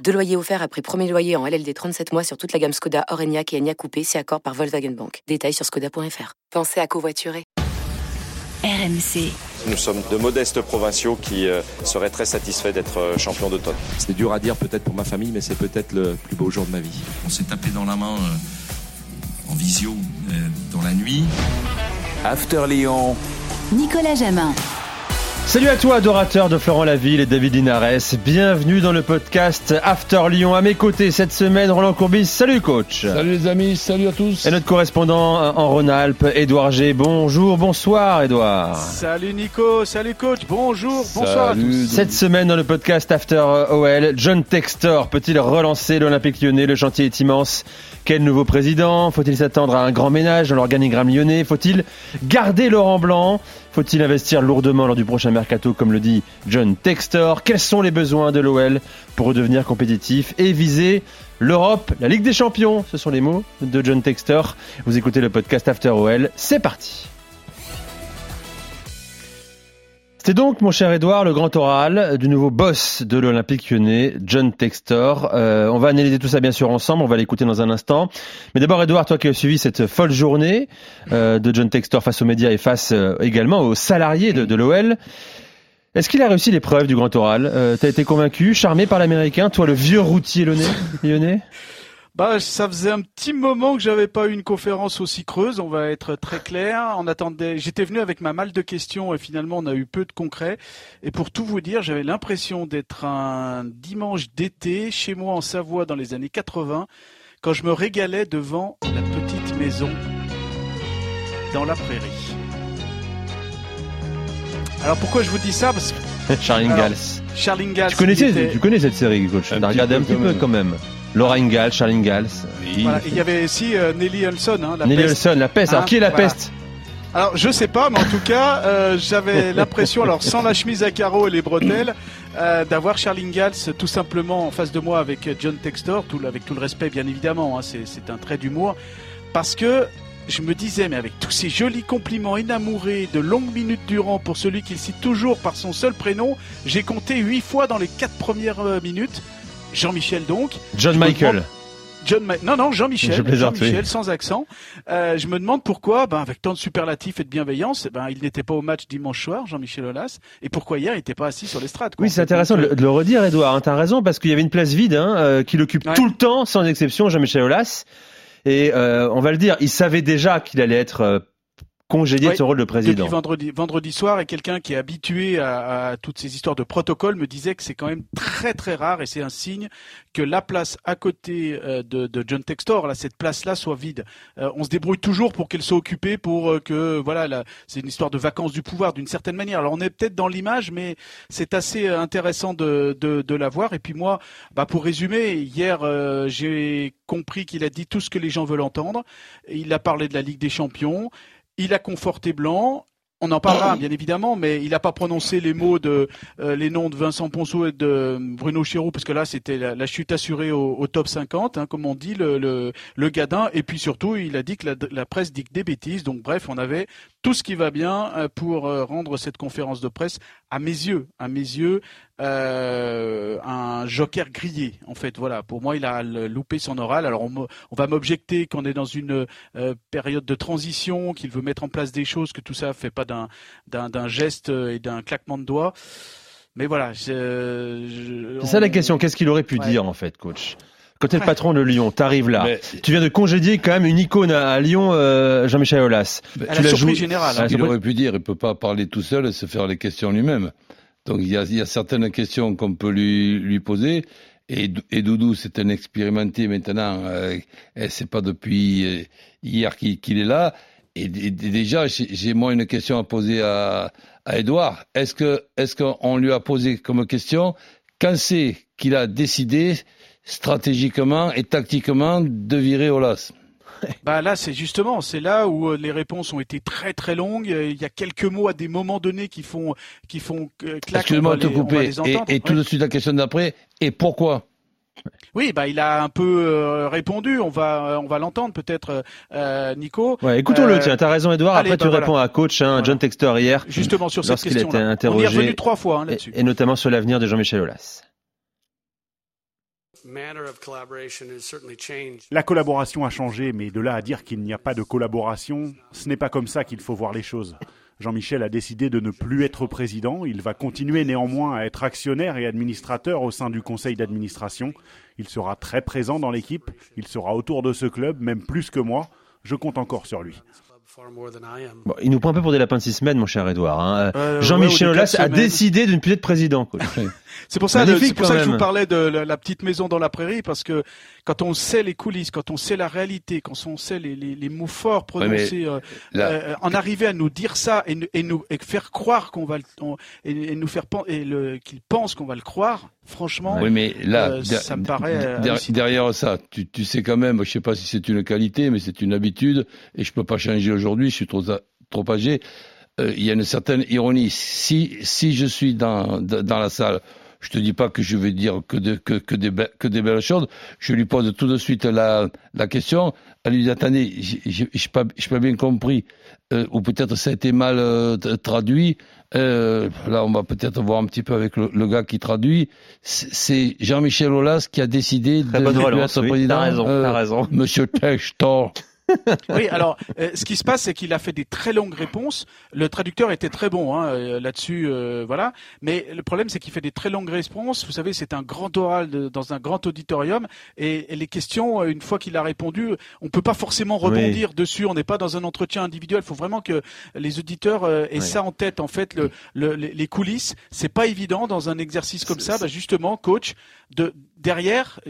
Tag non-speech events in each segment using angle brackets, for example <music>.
Deux loyers offerts après premier loyer en LLD 37 mois sur toute la gamme Skoda, Orenia et Enya Coupé, c'est accord par Volkswagen Bank. Détails sur skoda.fr. Pensez à covoiturer. RMC. Nous sommes de modestes provinciaux qui euh, seraient très satisfaits d'être euh, champions d'automne. C'est dur à dire peut-être pour ma famille, mais c'est peut-être le plus beau jour de ma vie. On s'est tapé dans la main euh, en visio dans la nuit. After Lyon. Nicolas Jamin. Salut à toi, adorateur de Florent Laville et David Linares. Bienvenue dans le podcast After Lyon. À mes côtés cette semaine, Roland Courbis. Salut coach. Salut les amis, salut à tous. Et notre correspondant en Rhône-Alpes, Édouard G. Bonjour, bonsoir Édouard. Salut Nico, salut coach, bonjour, bonsoir à tous. Cette semaine dans le podcast After OL, John Textor peut-il relancer l'Olympique lyonnais? Le chantier est immense. Quel nouveau président? Faut-il s'attendre à un grand ménage dans l'organigramme lyonnais? Faut-il garder Laurent Blanc? Faut-il investir lourdement lors du prochain mercato, comme le dit John Textor? Quels sont les besoins de l'OL pour redevenir compétitif et viser l'Europe, la Ligue des Champions? Ce sont les mots de John Textor. Vous écoutez le podcast After OL. C'est parti C'était donc, mon cher Edouard, le grand oral du nouveau boss de l'Olympique lyonnais, John Textor. Euh, on va analyser tout ça bien sûr ensemble, on va l'écouter dans un instant. Mais d'abord, Edouard, toi qui as suivi cette folle journée euh, de John Textor face aux médias et face euh, également aux salariés de, de l'OL, est-ce qu'il a réussi l'épreuve du grand oral? Euh, T'as été convaincu, charmé par l'Américain, toi le vieux routier lyonnais? Bah, ça faisait un petit moment que j'avais pas eu une conférence aussi creuse. On va être très clair. On attendait. J'étais venu avec ma malle de questions et finalement on a eu peu de concret. Et pour tout vous dire, j'avais l'impression d'être un dimanche d'été chez moi en Savoie dans les années 80, quand je me régalais devant la petite maison dans la prairie. Alors pourquoi je vous dis ça? Parce que Charlie Gals. Charlie Gals. Tu connaissais, tu connais cette série, coach. Tu regardé un petit peu quand même. Laura Ingalls, Charles Ingalls. Oui. Voilà, il y avait aussi euh, Nelly Olson. Hein, la Nelly peste. Olson, la peste. Alors Hein, qui est la voilà. peste Alors je sais pas, mais en tout cas, euh, j'avais <laughs> l'impression, alors sans la chemise à carreaux et les bretelles, euh, d'avoir Charlie Ingalls tout simplement en face de moi avec John Textor, tout, avec tout le respect bien évidemment, hein, c'est c'est un trait d'humour, parce que je me disais, mais avec tous ces jolis compliments inamourés de longues minutes durant pour celui qu'il cite toujours par son seul prénom, j'ai compté huit fois dans les quatre premières minutes. Jean-Michel donc. John Je Michael. John Ma- non, non, <laughs> Je Jean-Michel. plaisante, Jean-Michel, oui. sans accent. Euh, je me demande pourquoi, ben, avec tant de superlatifs et de bienveillance, eh ben, il n'était pas au match dimanche soir, Jean-Michel Aulas. Et pourquoi hier, il n'était pas assis sur l'estrade. quoi, Oui, c'est intéressant de le, de le redire, Edouard. Hein, T'as raison, parce qu'il y avait une place vide hein, euh, qu'il occupe Ouais. tout le temps, sans exception, Jean-Michel Aulas. Et euh, on va le dire, il savait déjà qu'il allait être congédié Ouais, de rôle de président. Depuis vendredi, vendredi soir, et quelqu'un qui est habitué à, à toutes ces histoires de protocole me disait que c'est quand même très très rare et c'est un signe que la place à côté euh, de, de John Textor, là, cette place-là soit vide. Euh, on se débrouille toujours pour qu'elle soit occupée, pour euh, que voilà, là, c'est une histoire de vacances du pouvoir d'une certaine manière. Alors on est peut-être dans l'image, mais c'est assez euh, intéressant de, de, de la voir. Et puis moi, bah, pour résumer, hier euh, j'ai compris qu'il a dit tout ce que les gens veulent entendre. Il a parlé de la Ligue des Champions. Il a conforté Blanc. On en parlera <coughs> bien évidemment, mais il n'a pas prononcé les mots de euh, les noms de Vincent Ponceau et de Bruno Chéroux parce que là c'était la, la chute assurée au, au top 50, hein, comme on dit le, le, le gadin. Et puis surtout, il a dit que la, la presse dit que des bêtises. Donc bref, on avait tout ce qui va bien euh, pour euh, rendre cette conférence de presse à mes yeux, à mes yeux, euh, un joker grillé. En fait, voilà. Pour moi, il a loupé son oral. Alors on, on va m'objecter qu'on est dans une euh, période de transition, qu'il veut mettre en place des choses, que tout ça fait pas d'un d'un d'un geste et d'un claquement de doigts. Mais voilà. C'est ça la on- question. Qu'est-ce qu'il aurait pu Ouais. dire en fait, coach? Quand t'es le patron de Lyon, t'arrives là. Mais- Tu viens de congédier quand même une icône à, à Lyon, euh, Jean-Michel Aulas. Tu la l'as surprise joué- générale. Hein. Ce qu'il surprise- aurait pu dire, il peut pas parler tout seul et se faire les questions lui-même. Donc il y a, il y a certaines questions qu'on peut lui, lui poser. Et, et Doudou, c'est un expérimenté maintenant. Euh, c'est pas depuis euh, hier qu'il est là. Et, déjà, j'ai j'ai moi une question à poser à, à Edouard. Est-ce que est-ce qu'on lui a posé comme question quand c'est qu'il a décidé stratégiquement et tactiquement de virer Olas <laughs> Bah là, c'est justement, c'est là où euh, les réponses ont été très très longues. Il y a quelques mots à des moments donnés qui font qui font euh, clac. Excuse-moi de te couper. Et, et tout Ouais. de suite la question d'après. Et pourquoi? Oui, bah il a un peu euh, répondu. On va on va l'entendre peut-être, euh, Nico. Ouais, écoutons-le, Euh, tiens, t'as raison Edouard, allez, après tu bah, réponds voilà. à coach, hein, Voilà. John Textor hier, Justement sur cette lorsqu'il a été question-là. On y est interrogé, revenu trois fois hein, et, là-dessus. et notamment sur l'avenir de Jean-Michel Aulas. La collaboration a changé, mais de là à dire qu'il n'y a pas de collaboration, ce n'est pas comme ça qu'il faut voir les choses. Jean-Michel a décidé de ne plus être président, il va continuer néanmoins à être actionnaire et administrateur au sein du conseil d'administration. Il sera très présent dans l'équipe, il sera autour de ce club, même plus que moi. Je compte encore sur lui. Bon, il nous prend un peu pour des lapins de six semaines, mon cher Edouard. hein. Euh, Jean-Michel ouais, Aulas quatre a semaines. décidé de ne plus être président. coach. <laughs> C'est pour ça, c'est pour ça que je vous parlais de la, la petite maison dans la prairie, parce que quand on sait les coulisses, quand on sait la réalité, quand on sait les, les, les mots forts prononcés, euh, là- euh, en arriver à nous dire ça et, nous- et nous et faire croire qu'on va le, on- et, et nous faire et le qu'il pense qu'on va le croire, franchement, Oui, mais là, euh, ça me paraît derrière ça, tu, tu sais quand même, je sais pas si c'est une qualité, mais c'est une habitude, et je peux pas changer aujourd'hui, je suis trop, trop âgé. Euh, Il y a une certaine ironie. Si, si je suis dans dans la salle, je te dis pas que je vais dire que, de, que, que, des, be- que des belles choses. Je lui pose tout de suite la, la question. Elle lui dit attendez, j'ai j'ai pas, pas bien compris, euh, ou peut-être ça a été mal euh, traduit. Euh, là, on va peut-être voir un petit peu avec le, le gars qui traduit. C'est Jean-Michel Aulas qui a décidé Très de bonne relance, être oui, président. t'as raison, Euh, t'as raison. Monsieur Textor. <laughs> <laughs> Oui, alors, euh, ce qui se passe, c'est qu'il a fait des très longues réponses. Le traducteur était très bon hein, euh, là-dessus, euh, voilà. Mais le problème, c'est qu'il fait des très longues réponses. Vous savez, c'est un grand oral de- dans un grand auditorium, et, et les questions, euh, une fois qu'il a répondu, on peut pas forcément rebondir dessus. On n'est pas dans un entretien individuel. Il faut vraiment que les auditeurs euh, aient Oui. ça en tête. En fait, le, le- les, les coulisses, c'est pas évident dans un exercice comme ça. Bah, justement, coach, de derrière,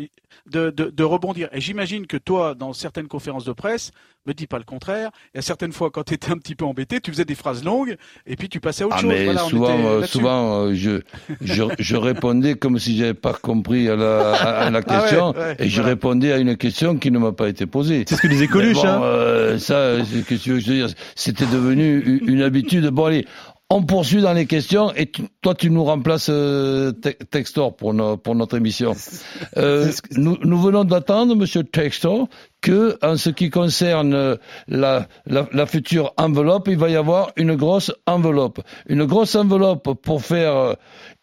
de, de, de rebondir. Et j'imagine que toi, dans certaines conférences de presse, me dis pas le contraire. Il y a certaines fois, quand tu étais un petit peu embêté, tu faisais des phrases longues et puis tu passais à autre Ah chose. mais Voilà, on souvent, était euh, souvent, euh, je, je, je répondais comme si j'avais pas compris à la, à la <laughs> Ah ouais, question, ouais, et je voilà. répondais à une question qui ne m'a pas été posée. C'est ce que disait Coluche. bon, hein. euh, ça, que tu veux que je te dise? C'était devenu une habitude. Bon allez, on poursuit dans les questions, et tu- toi tu nous remplaces euh, Te- Textor pour, no- pour notre émission. <laughs> Euh, nous, nous venons d'attendre, Monsieur Textor, que en ce qui concerne euh, la, la, la future enveloppe, il va y avoir une grosse enveloppe. Une grosse enveloppe pour faire euh,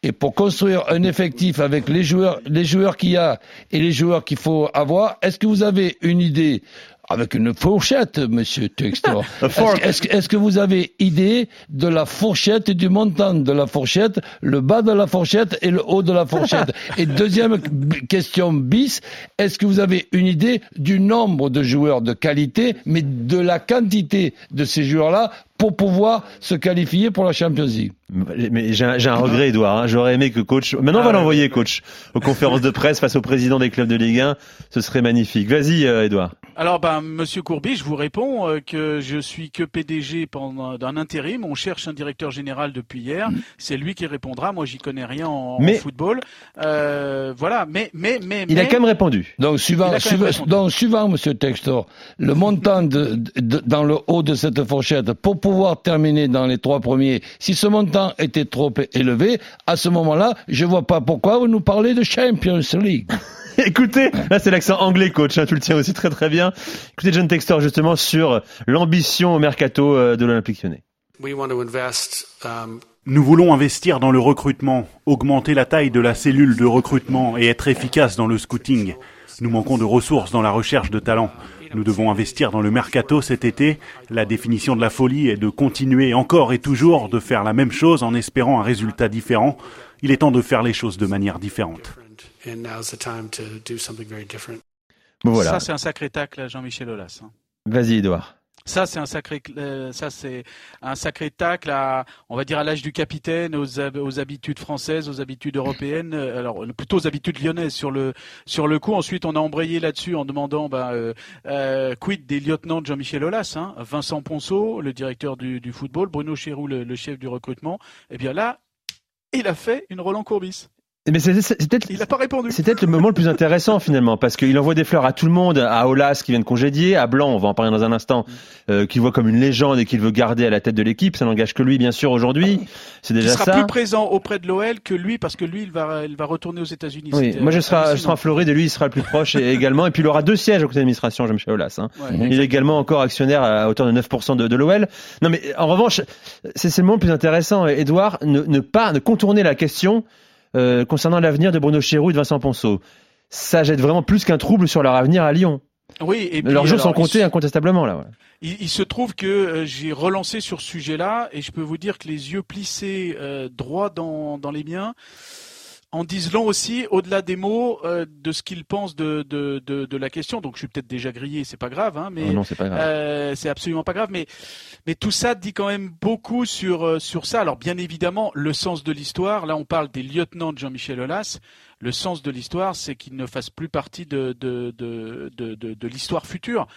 et pour construire un effectif avec les joueurs, les joueurs qu'il y a et les joueurs qu'il faut avoir. Est-ce que vous avez une idée avec une fourchette, Monsieur Textor. <laughs> Est-ce que- vous avez idée de la fourchette et du montant de la fourchette, le bas de la fourchette et le haut de la fourchette? <laughs> Et deuxième question bis, est-ce que vous avez une idée du nombre de joueurs de qualité, mais de la quantité de ces joueurs-là pour pouvoir se qualifier pour la Champions League Mais j'ai un, regret, Edouard. hein. J'aurais aimé que coach. Maintenant, on va Ah, l'envoyer, coach, aux conférences de presse face au président des clubs de Ligue 1. Ce serait magnifique. Vas-y, euh, Edouard. Alors, ben, Monsieur Courby, je vous réponds euh, que je suis que PDG pendant d'un intérim. On cherche un directeur général depuis hier. C'est lui qui répondra. Moi, j'y connais rien en, football. Euh, voilà. Mais, mais, mais, Il a quand même répondu. Donc, suivant, suivant, répondu. donc, suivant, Monsieur Textor, le montant de, de- dans le haut de cette fourchette pour pouvoir terminer dans les trois premiers, si ce montant était trop élevé, à ce moment-là, je vois pas pourquoi vous nous parlez de Champions League. <laughs> Écoutez, là c'est l'accent anglais, coach. hein, tu le tiens aussi très très bien. Écoutez John Textor justement sur l'ambition au mercato euh, de l'Olympique Lyonnais. Nous voulons investir dans le recrutement, augmenter la taille de la cellule de recrutement et être efficace dans le scouting. Nous manquons de ressources dans la recherche de talents. Nous devons investir dans le mercato cet été. La définition de la folie est de continuer encore et toujours de faire la même chose en espérant un résultat différent. Il est temps de faire les choses de manière différente. Bon voilà. ça, c'est un sacré tacle, Jean-Michel Aulas. hein. Vas-y, Edouard. Ça, c'est un sacré, euh, ça, c'est un sacré tacle à, on va dire, à l'âge du capitaine, aux, aux habitudes françaises, aux habitudes européennes, euh, alors plutôt aux habitudes lyonnaises sur le, sur le coup. Ensuite, on a embrayé là-dessus en demandant, ben, euh, euh, quid des lieutenants de Jean-Michel Aulas, hein, Vincent Ponceau, le directeur du, football, Bruno Chéroux, le, le chef du recrutement. Et bien là, il a fait une Roland Courbis. Mais c'est c'est- c'est peut-être Il n'a pas répondu. c'est peut-être le moment le plus intéressant <laughs> finalement parce qu'il envoie des fleurs à tout le monde, à Olas qui vient de congédier, à Blanc, on va en parler dans un instant, euh, qu'il voit comme une légende et qu'il veut garder à la tête de l'équipe. Ça n'engage que lui bien sûr aujourd'hui. C'est Il déjà sera ça. plus présent auprès de l'OL que lui parce que lui il va il va retourner aux États-Unis. Oui, moi je serai, je serai en Floride et lui il sera le plus proche et- <laughs> également. Et puis il aura deux sièges au conseil d'administration, Jean-Michel Aulas. Hein. Ouais, Il est également encore actionnaire à hauteur de 9% de, de l'OL. Non mais en revanche, c'est c'est le moment le plus intéressant. Edouard, ne, ne pas ne contourner la question euh, concernant l'avenir de Bruno Chéroux et de Vincent Ponceau. Ça jette vraiment plus qu'un trouble sur leur avenir à Lyon. Oui, et puis, Leurs jours sont comptés se- incontestablement là. ouais. Il, il se trouve que euh, j'ai relancé sur ce sujet-là et je peux vous dire que les yeux plissés euh, droit dans, dans les miens en disent long aussi, au-delà des mots, euh, de ce qu'ils pensent de, de, de, de la question. Donc je suis peut-être déjà grillé, c'est pas grave, hein, mais Oh non, c'est pas grave. euh, c'est absolument pas grave. Mais, mais tout ça dit quand même beaucoup sur, euh, sur ça. Alors bien évidemment, le sens de l'histoire, là on parle des lieutenants de Jean-Michel Aulas. Le sens de l'histoire, c'est qu'ils ne fassent plus partie de, de, de, de, de, de l'histoire future.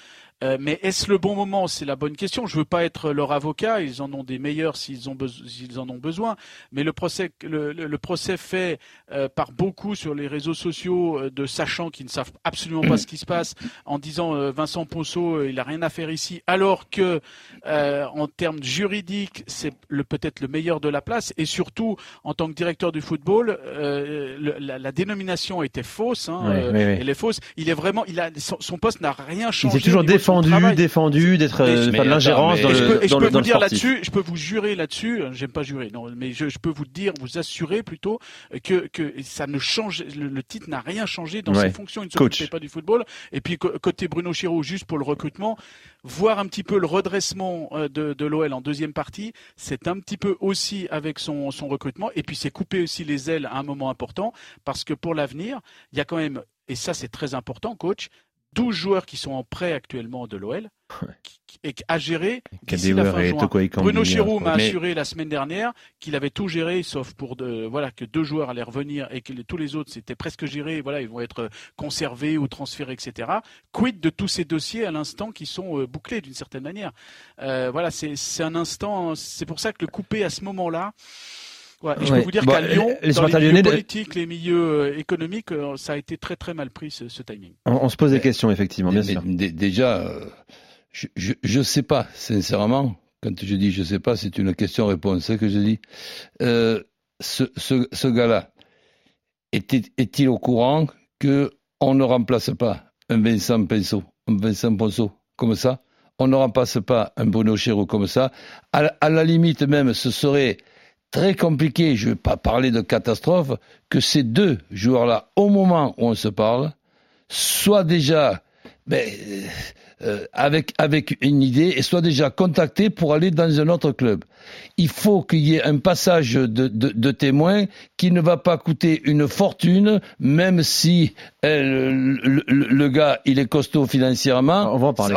Euh, mais est-ce le bon moment? C'est la bonne question. Je veux pas être leur avocat. Ils en ont des meilleurs s'ils ont beso- s'ils en ont besoin. Mais le procès, le, le- le procès fait euh, par beaucoup sur les réseaux sociaux euh, de sachants qui ne savent absolument pas ce qui se passe, en disant euh, Vincent Ponceau, euh, il a rien à faire ici, alors que euh, en termes juridiques, c'est le peut-être le meilleur de la place. Et surtout, en tant que directeur du football, euh, le- la, la dénomination était fausse. Hein, Oui, oui, oui. Elle est fausse. Il est vraiment, il a son, son poste n'a rien Il changé. toujours défendu, défendu, d'être euh, je- de l'ingérence mais- dans je le peux, et je peux le- dans vous le dire là-dessus, je peux vous jurer là-dessus, euh, j'aime pas jurer, non, mais je, je peux vous dire, vous assurer plutôt que, que ça ne change, le, le titre n'a rien changé dans Ouais. ses fonctions, il ne Coach. s'occupait pas du football. Et puis côté Bruno Chiraud, juste pour le recrutement, voir un petit peu le redressement euh, de, de l'OL en deuxième partie, c'est un petit peu aussi avec son, son recrutement, et puis c'est couper aussi les ailes à un moment important, parce que pour l'avenir, il y a quand même, et ça c'est très important, coach, 12 joueurs qui sont en prêt actuellement de l'OL et à gérer d'ici la fin juin. Bruno hein, Chirou m'a mais- assuré la semaine dernière qu'il avait tout géré, sauf pour de, voilà que deux joueurs allaient revenir et que tous les autres c'était presque géré. Voilà, ils vont être conservés ou transférés, etc. Quid de tous ces dossiers à l'instant qui sont euh, bouclés d'une certaine manière? Euh, voilà, c'est c'est un instant. C'est pour ça que le couper à ce moment-là. Et je Ouais. peux vous dire Bon, qu'à Lyon, les- les dans les milieux de- politiques, les milieux euh, économiques, euh, ça a été très très mal pris ce, ce timing. On, on se pose des questions effectivement, bien Mais- sûr. déjà, euh, je, je sais pas, sincèrement. Quand je dis je sais pas, c'est une question-réponse hein, que je dis. Euh, ce ce, ce gars-là, est-il au courant que on ne remplace pas un Vincent Ponceau, un Vincent Ponceau comme ça? On ne remplace pas un Bruno Chéreau comme ça? À la limite même, ce serait très compliqué, je ne vais pas parler de catastrophe, que ces deux joueurs-là, au moment où on se parle, soient déjà ben, euh, avec, avec une idée et soient déjà contactés pour aller dans un autre club. Il faut qu'il y ait un passage de, de, de témoins qui ne va pas coûter une fortune, même si euh, le, le- le gars il est costaud financièrement. On va en parler.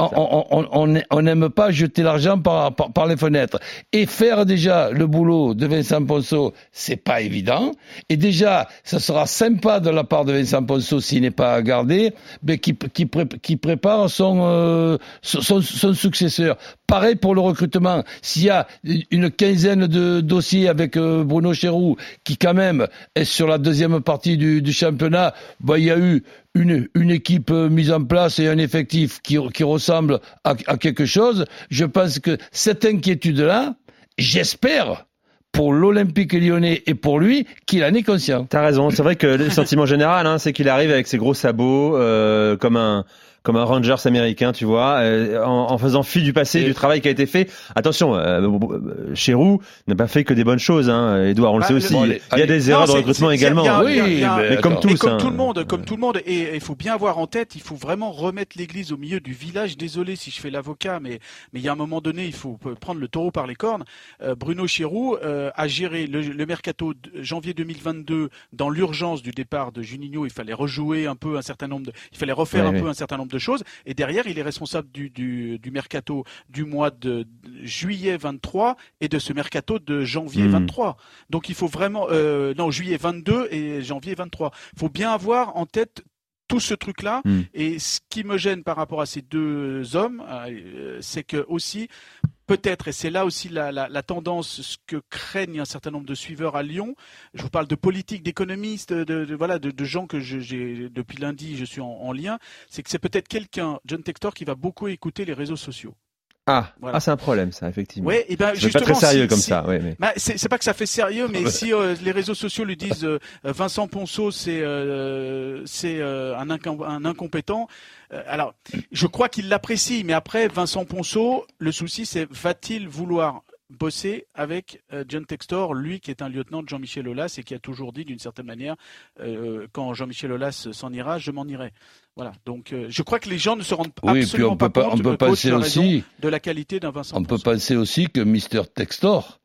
On- n'aime pas jeter l'argent par, par, par les fenêtres. Et faire déjà le boulot de Vincent Ponceau, c'est pas évident. Et déjà, ça sera sympa de la part de Vincent Ponceau s'il n'est pas gardé, mais qui, qui, pré- qui prépare son, euh, son, son- successeur. Pareil pour le recrutement. S'il y a une quinzaine de dossiers avec euh, Bruno Chéroux, qui quand même est sur la deuxième partie du, championnat, bah, il y a eu une, équipe euh, mise en place et un effectif qui, ressemble à, quelque chose. Je pense que cette inquiétude-là, j'espère pour l'Olympique lyonnais et pour lui qu'il en est conscient. T'as raison. C'est vrai que le sentiment général, hein, c'est qu'il arrive avec ses gros sabots, euh, comme un comme un Rangers américain, tu vois, euh, en, en faisant fi du passé, Et- du travail qui a été fait. Attention, euh, euh, Chéroux n'a pas fait que des bonnes choses, hein, Edouard, on le le- sait aussi. bon, il allez, y a des Non, erreurs de recrutement également. hein. a- mais comme tous. comme hein. tout le monde, comme tout le monde, et il faut bien avoir en tête, il faut vraiment remettre l'église au milieu du village. Désolé si je fais l'avocat, mais mais il y a un moment donné, il faut prendre le taureau par les cornes. Euh, Bruno Chéroux euh, a géré le, le mercato de janvier 2022 dans l'urgence du départ de Juninho. Il fallait rejouer un peu un certain nombre de, il fallait refaire Ouais, un ouais. peu un certain nombre de choses. Et derrière, il est responsable du, du, du mercato du mois de juillet 23 et de ce mercato de janvier Mhm. 23. Donc il faut vraiment, euh, non, juillet 22 et janvier 23. Il faut bien avoir en tête tout ce truc-là. Mm. Et ce qui me gêne par rapport à ces deux hommes, euh, c'est que aussi, peut-être, et c'est là aussi la, la, tendance, ce que craignent un certain nombre de suiveurs à Lyon. Je vous parle de politique, d'économistes, de, voilà, de, gens que j'ai depuis lundi, je suis en, en lien. C'est que c'est peut-être quelqu'un, John Textor, qui va beaucoup écouter les réseaux sociaux. Ah, voilà. ah c'est un problème ça, effectivement. Ouais, et ben c'est pas très sérieux si, comme si, ça. Ouais, mais... bah, c'est pas que ça fait sérieux, mais <laughs> si euh, les réseaux sociaux lui disent euh, Vincent Ponceau c'est euh, c'est euh, un, un, incompétent, euh, alors je crois qu'il l'apprécie, mais après Vincent Ponceau, le souci c'est va-t-il vouloir bosser avec John Textor, lui qui est un lieutenant de Jean-Michel Aulas et qui a toujours dit d'une certaine manière, quand Jean-Michel Aulas s'en ira, je m'en irai. Voilà. Donc, euh, je crois que les gens ne se rendent oui, absolument on peut pas, pas compte on peut penser aussi de la qualité d'un Vincent. On peut penser aussi que Mister Textor,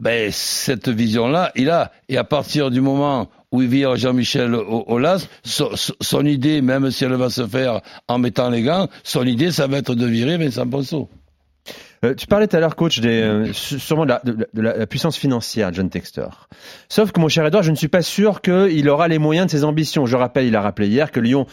ben cette vision-là, il a. Et à partir du moment où il vire Jean-Michel Aulas, son, son, idée, même si elle va se faire en mettant les gants, son idée, ça va être de virer Vincent Ponceau. Euh, tu parlais tout à l'heure, coach, des, euh, sûrement de la, de, de la, puissance financière, John Textor. Sauf que, mon cher Edouard, je ne suis pas sûr qu'il aura les moyens de ses ambitions. Je rappelle, il a rappelé hier que Lyon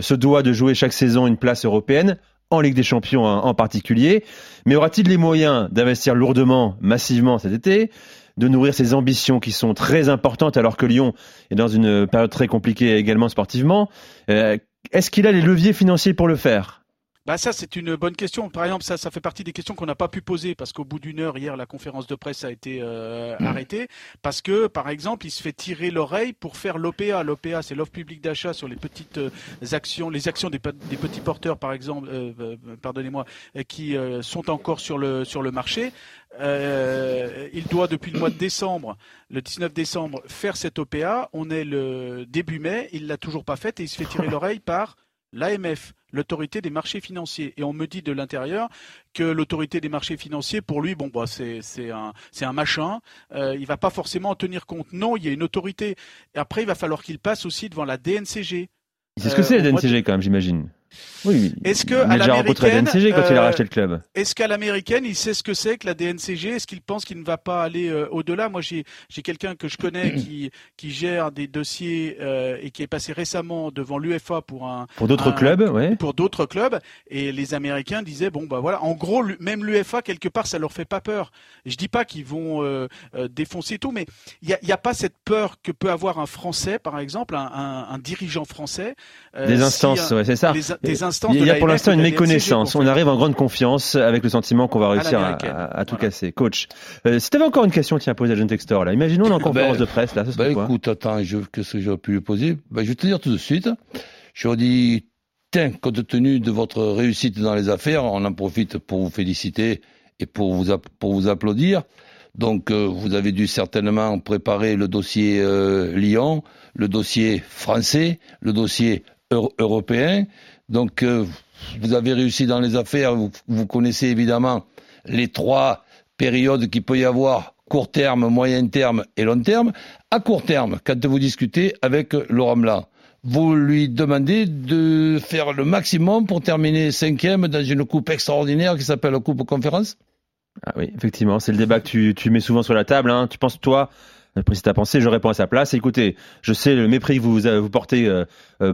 se doit de jouer chaque saison une place européenne, en Ligue des Champions en particulier. Mais aura-t-il les moyens d'investir lourdement, massivement cet été de nourrir ses ambitions qui sont très importantes alors que Lyon est dans une période très compliquée également sportivement? Euh, Est-ce qu'il a les leviers financiers pour le faire? Bah ça c'est une bonne question. Par exemple, ça, ça fait partie des questions qu'on n'a pas pu poser parce qu'au bout d'une heure hier, la conférence de presse a été euh, mmh. arrêtée parce que, par exemple, il se fait tirer l'oreille pour faire l'OPA. L'OPA, c'est l'offre publique d'achat sur les petites euh, actions, les actions des, des, petits porteurs, par exemple, euh, euh pardonnez-moi, euh, qui sont encore sur le sur le marché. il doit depuis le mois de décembre, le 19 décembre, faire cette OPA. On est le début mai, il l'a toujours pas faite et il se fait tirer <laughs> l'oreille par l'AMF l'autorité des marchés financiers. Et on me dit de l'intérieur que l'autorité des marchés financiers, pour lui, bon, bah, c'est un, un machin. Euh, il va pas forcément en tenir compte. Non, il y a une autorité. Et après, il va falloir qu'il passe aussi devant la DNCG. C'est ce que c'est la DNCG quand même, j'imagine. Oui, est-ce que à l'américaine, quand il a racheté le club Est-ce qu'à l'américaine, il sait ce que c'est que la DNCG Est-ce qu'il pense qu'il ne va pas aller euh, au-delà? Moi, j'ai j'ai quelqu'un que je connais <clears throat> qui qui gère des dossiers euh, et qui est passé récemment devant l'UFA pour un pour d'autres clubs, ouais. Pour d'autres clubs, et les Américains disaient bon bah voilà, en gros, même l'UFA quelque part, ça leur fait pas peur. Je dis pas qu'ils vont euh, euh défoncer tout, mais il y a, y a pas cette peur que peut avoir un Français, par exemple, un, un, un dirigeant français. des instances, si ouais, c'est ça. Les, des instances il y a pour l'instant une méconnaissance. On arrive en grande confiance avec le sentiment qu'on va réussir à, à, à, tout voilà. casser. Coach, euh, si tu avais encore une question, tiens, poser à John Textor, là. Imaginons en conférence ben, de presse, là. Ce ben quoi écoute, attends, je, qu'est-ce que j'aurais pu lui poser? Ben, Je vais te dire tout de suite. Je lui dis, tiens, compte tenu de votre réussite dans les affaires, on en profite pour vous féliciter et pour vous, pour vous applaudir. Donc, euh, vous avez dû certainement préparer le dossier euh, Lyon, le dossier français, le dossier européen. Donc, euh, vous avez réussi dans les affaires. Vous, vous, connaissez évidemment les trois périodes qu'il peut y avoir court terme, moyen terme et long terme. À court terme, quand vous discutez avec Laurent Blanc, vous lui demandez de faire le maximum pour terminer cinquième dans une coupe extraordinaire qui s'appelle la Coupe Conférence? Ah oui, effectivement, c'est le débat que tu, mets souvent sur la table. Hein. Tu penses, toi, après, si t'as pensé, je réponds à sa place. Écoutez, je sais le mépris que vous vous portez euh,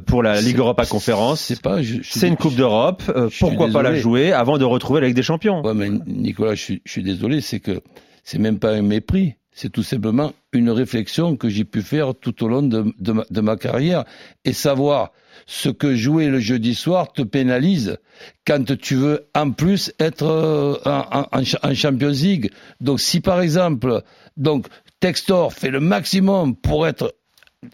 pour la Ligue Europa Conférence. C'est pas, c'est une Coupe d'Europe. Euh, pourquoi pas la jouer avant de retrouver la Ligue des Champions? Ouais, mais Nicolas, je suis, je suis désolé, c'est que c'est même pas un mépris. C'est tout simplement une réflexion que j'ai pu faire tout au long de, de, ma, de ma carrière et savoir ce que jouer le jeudi soir te pénalise quand tu veux en plus être euh, en, en, en Champions League. Donc si par exemple, donc Textor fait le maximum pour être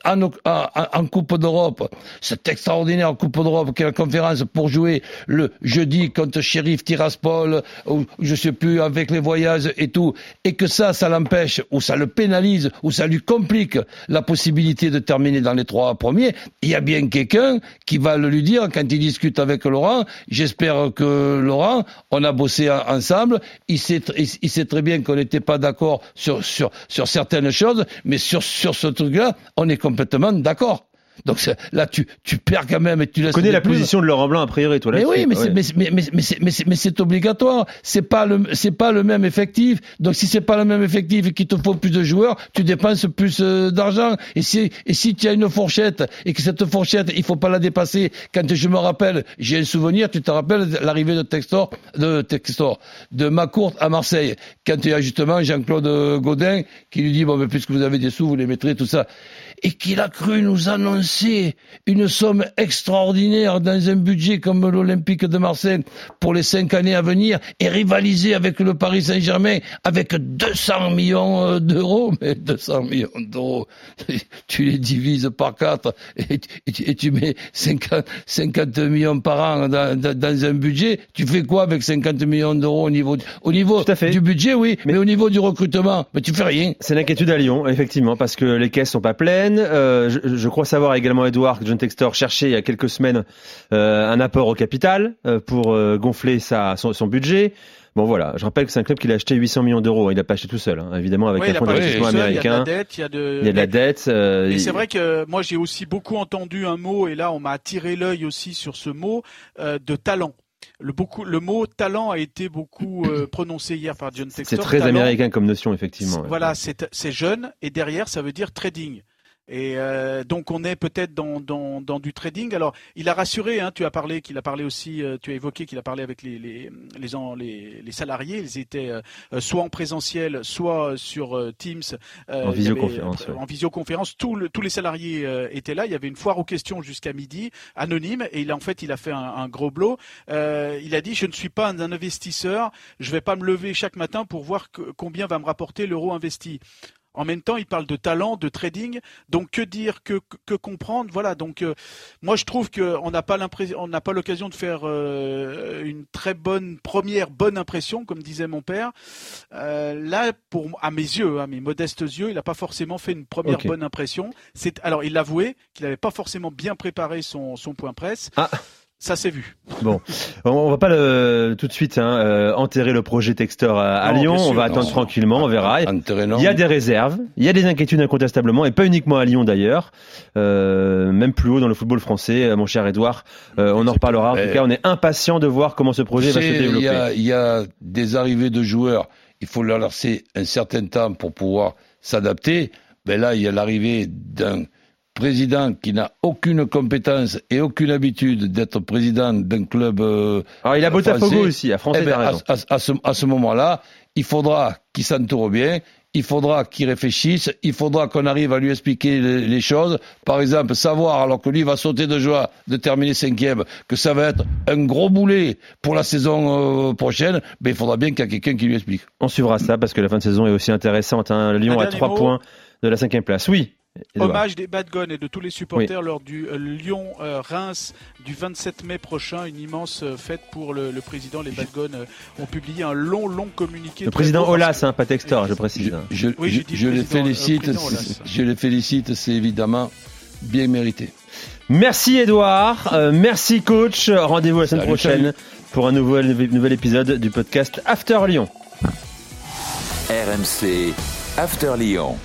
en, en, Coupe d'Europe, cette extraordinaire Coupe d'Europe qui est la conférence pour jouer le jeudi contre Sheriff Tiraspol, ou je sais plus, avec les voyages et tout, et que ça, ça l'empêche, ou ça le pénalise, ou ça lui complique la possibilité de terminer dans les trois premiers, il y a bien quelqu'un qui va le lui dire quand il discute avec Laurent. J'espère que Laurent, on a bossé ensemble, il sait, il sait très bien qu'on n'était pas d'accord sur, sur, sur certaines choses, mais sur, sur ce truc-là, on est complètement d'accord. Donc là, tu, tu perds quand même et tu laisses. Connais la plumes. position de Laurent Blanc a priori, toi là Mais oui, mais c'est- mais, mais, mais, mais c'est- mais mais c'est obligatoire. C'est pas le c'est pas le même effectif. Donc si c'est pas le même effectif et qu'il te faut plus de joueurs, tu dépenses plus euh, d'argent. Et si et si tu as une fourchette et que cette fourchette, il faut pas la dépasser. Quand je me rappelle, j'ai un souvenir. Tu te rappelles l'arrivée de Textor, de Textor, de Macourt à Marseille, quand il y a justement Jean-Claude Godin qui lui dit bon, mais puisque vous avez des sous, vous les mettrez tout ça et qu'il a cru nous annoncer une somme extraordinaire dans un budget comme l'Olympique de Marseille pour les cinq années à venir et rivaliser avec le Paris Saint-Germain avec 200 millions euh, d'euros. Mais 200 millions d'euros, <laughs> tu les divises par quatre et, tu- et tu- et tu mets 50, 50 millions par an dans, un budget. Tu fais quoi avec 50 millions d'euros au niveau, au niveau du budget, oui, mais, au niveau du recrutement, mais tu fais rien. C'est l'inquiétude à Lyon, effectivement, parce que les caisses sont pas pleines. Euh, je, je crois savoir également, Edouard, que John Textor cherchait il y a quelques semaines euh, un apport au capital euh, pour gonfler sa, son, son budget. Bon voilà, je rappelle que c'est un club qu'il a acheté 800 millions d'euros. Il n'a pas acheté tout seul, hein, évidemment, avec Ouais, un fonds d'investissement seul, Il y a de la américain. dette, il y a de. Il y a de la dette. Et il- c'est vrai que moi j'ai aussi beaucoup entendu un mot et là on m'a attiré l'œil aussi sur ce mot de talent. Le, beaucoup, le mot talent a été beaucoup euh, prononcé hier par John Textor. C'est très Talent, américain comme notion, effectivement. Voilà, c'est jeune et derrière ça veut dire trading. Et euh, donc on est peut-être dans, dans, dans du trading. Alors il a rassuré, hein, tu as parlé qu'il a parlé aussi, euh, tu as évoqué qu'il a parlé avec les les, les, en- les, les salariés. Ils étaient euh, soit en présentiel, soit sur euh, Teams. Euh, En avait, visioconférence, euh, ouais. En visioconférence, Tout le- tous les salariés euh, étaient là. Il y avait une foire aux questions jusqu'à midi, anonyme. Et il a en fait il a fait un, un gros blow. Euh, il a dit je ne suis pas un investisseur. Je vais pas me lever chaque matin pour voir que- combien va me rapporter l'euro investi. En même temps, il parle de talent, de trading. Donc, que dire, que, comprendre? Voilà. Donc, euh, moi, je trouve qu'on n'a pas l'impression, on n'a pas l'occasion de faire euh, une très bonne première bonne impression, comme disait mon père. Euh, là, pour à mes yeux, à mes modestes yeux, il n'a pas forcément fait une première bonne impression. C'est alors, il l'avouait qu'il n'avait pas forcément bien préparé son, son point presse. Ah. Ça s'est vu. Bon, on va pas le, tout de suite hein, euh, enterrer le projet Textor à, à Non, Lyon. On va non. attendre tranquillement, on verra. Il y a des réserves, il y a des inquiétudes incontestablement, et pas uniquement à Lyon d'ailleurs, euh, même plus haut dans le football français, euh, mon cher Edouard. Euh, on en reparlera. En tout cas, on est impatient de voir comment ce projet va se sais, Il développer. y, y a des arrivées de joueurs, il faut leur laisser un certain temps pour pouvoir s'adapter. Ben là, il y a l'arrivée d'un président qui n'a aucune compétence et aucune habitude d'être président d'un club. euh, Alors, il a Botafogo français. aussi, à France, Eh ben, à, à- à ce, à ce moment-là, il faudra qu'il s'entoure bien. Il faudra qu'il réfléchisse, il faudra qu'on arrive à lui expliquer les, les choses. Par exemple, savoir, alors que lui va sauter de joie de terminer cinquième, que ça va être un gros boulet pour la saison euh, prochaine, ben, il faudra bien qu'il y ait quelqu'un qui lui explique. On suivra ça parce que la fin de saison est aussi intéressante. Hein. Lyon dernier trois points de la cinquième place. Oui. Edouard. Hommage des Bad Guns et de tous les supporters lors du euh, Lyon-Reims du 27 mai prochain. Une immense euh, fête pour le, le président. Les Bad Guns euh, ont publié un long, long communiqué. Le président Olas, hein, pas Textor, je précise. Je, Oui, je les euh, félicite, je les félicite, c'est évidemment bien mérité. Merci Edouard, euh, merci coach. Rendez-vous la semaine Salut, prochaine salut. pour un nouvel, nouvel épisode du podcast After Lyon. RMC After Lyon.